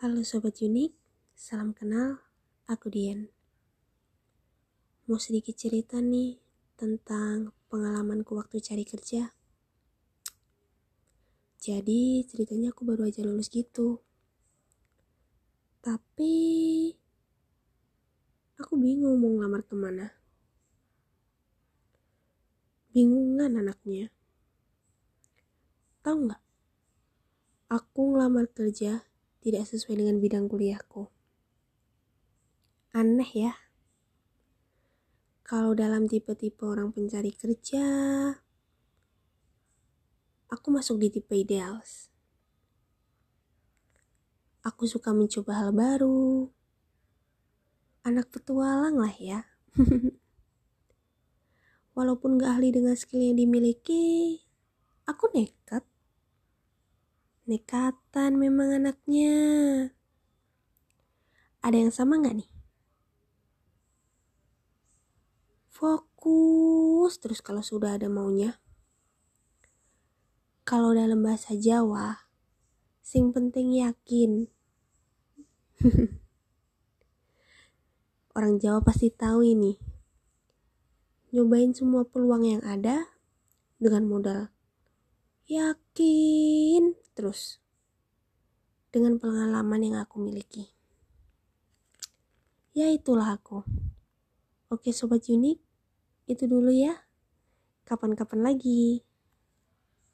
Halo Sobat Unik, salam kenal, aku Dian. Mau sedikit cerita nih tentang pengalamanku waktu cari kerja. Jadi ceritanya aku baru aja lulus gitu. Tapi aku bingung mau ngelamar ke mana. Bingungan anaknya. Tahu nggak? Aku ngelamar kerja tidak sesuai dengan bidang kuliahku. Aneh ya. Kalau dalam tipe-tipe orang pencari kerja, aku masuk di tipe ideals. Aku suka mencoba hal baru. Anak petualang lah ya. Walaupun gak ahli dengan skill yang dimiliki, aku nekat Nekatan memang anaknya. Ada yang sama nggak nih? Fokus terus kalau sudah ada maunya. Kalau dalam bahasa Jawa, sing penting yakin. Orang Jawa pasti tahu ini. Nyobain semua peluang yang ada dengan modal yakin terus dengan pengalaman yang aku miliki. Ya itulah aku. Oke sobat unik, itu dulu ya. Kapan-kapan lagi.